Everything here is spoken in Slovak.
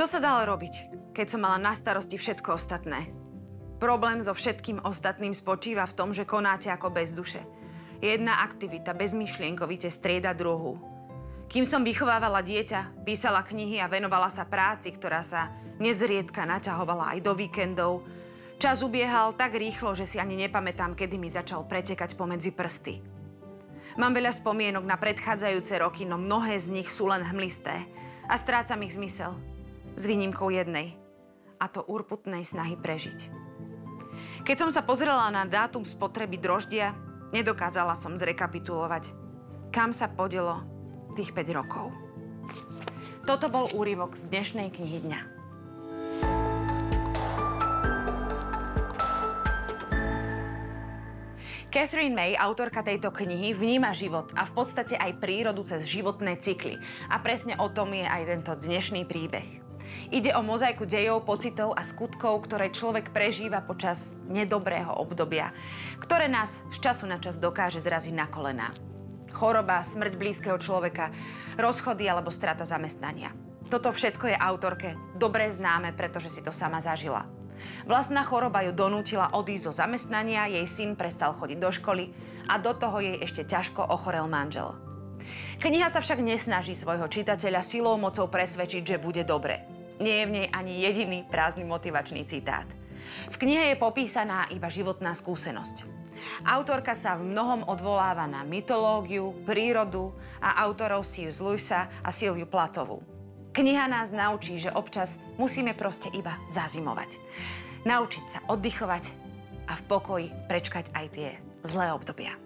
Čo sa dalo robiť, keď som mala na starosti všetko ostatné? Problém so všetkým ostatným spočíva v tom, že konáte ako bez duše. Jedna aktivita bezmyšlienkovite strieda druhú. Kým som vychovávala dieťa, písala knihy a venovala sa práci, ktorá sa nezriedka naťahovala aj do víkendov, čas ubiehal tak rýchlo, že si ani nepamätám, kedy mi začal pretekať pomedzi prsty. Mám veľa spomienok na predchádzajúce roky, no mnohé z nich sú len hmlisté a strácam ich zmysel. S výnimkou jednej. A to urputnej snahy prežiť. Keď som sa pozrela na dátum spotreby droždia, nedokázala som zrekapitulovať, kam sa podelo tých 5 rokov. Toto bol úryvok z dnešnej knihy dňa. Catherine May, autorka tejto knihy, vníma život a v podstate aj prírodu cez životné cykly. A presne o tom je aj tento dnešný príbeh. Ide o mozaiku dejov, pocitov a skutkov, ktoré človek prežíva počas nedobrého obdobia, ktoré nás z času na čas dokáže zraziť na kolená. Choroba, smrť blízkeho človeka, rozchody alebo strata zamestnania. Toto všetko je autorke dobre známe, pretože si to sama zažila. Vlastná choroba ju donútila odísť zo zamestnania, jej syn prestal chodiť do školy a do toho jej ešte ťažko ochorel manžel. Kniha sa však nesnaží svojho čitateľa silou mocou presvedčiť, že bude dobre. Nie je v nej ani jediný prázdny motivačný citát. V knihe je popísaná iba životná skúsenosť. Autorka sa v mnohom odvoláva na mytológiu, prírodu a autorov C.S. Lewisa a Silviu Platovu. Kniha nás naučí, že občas musíme proste iba zazimovať. Naučiť sa oddychovať a v pokoji prečkať aj tie zlé obdobia.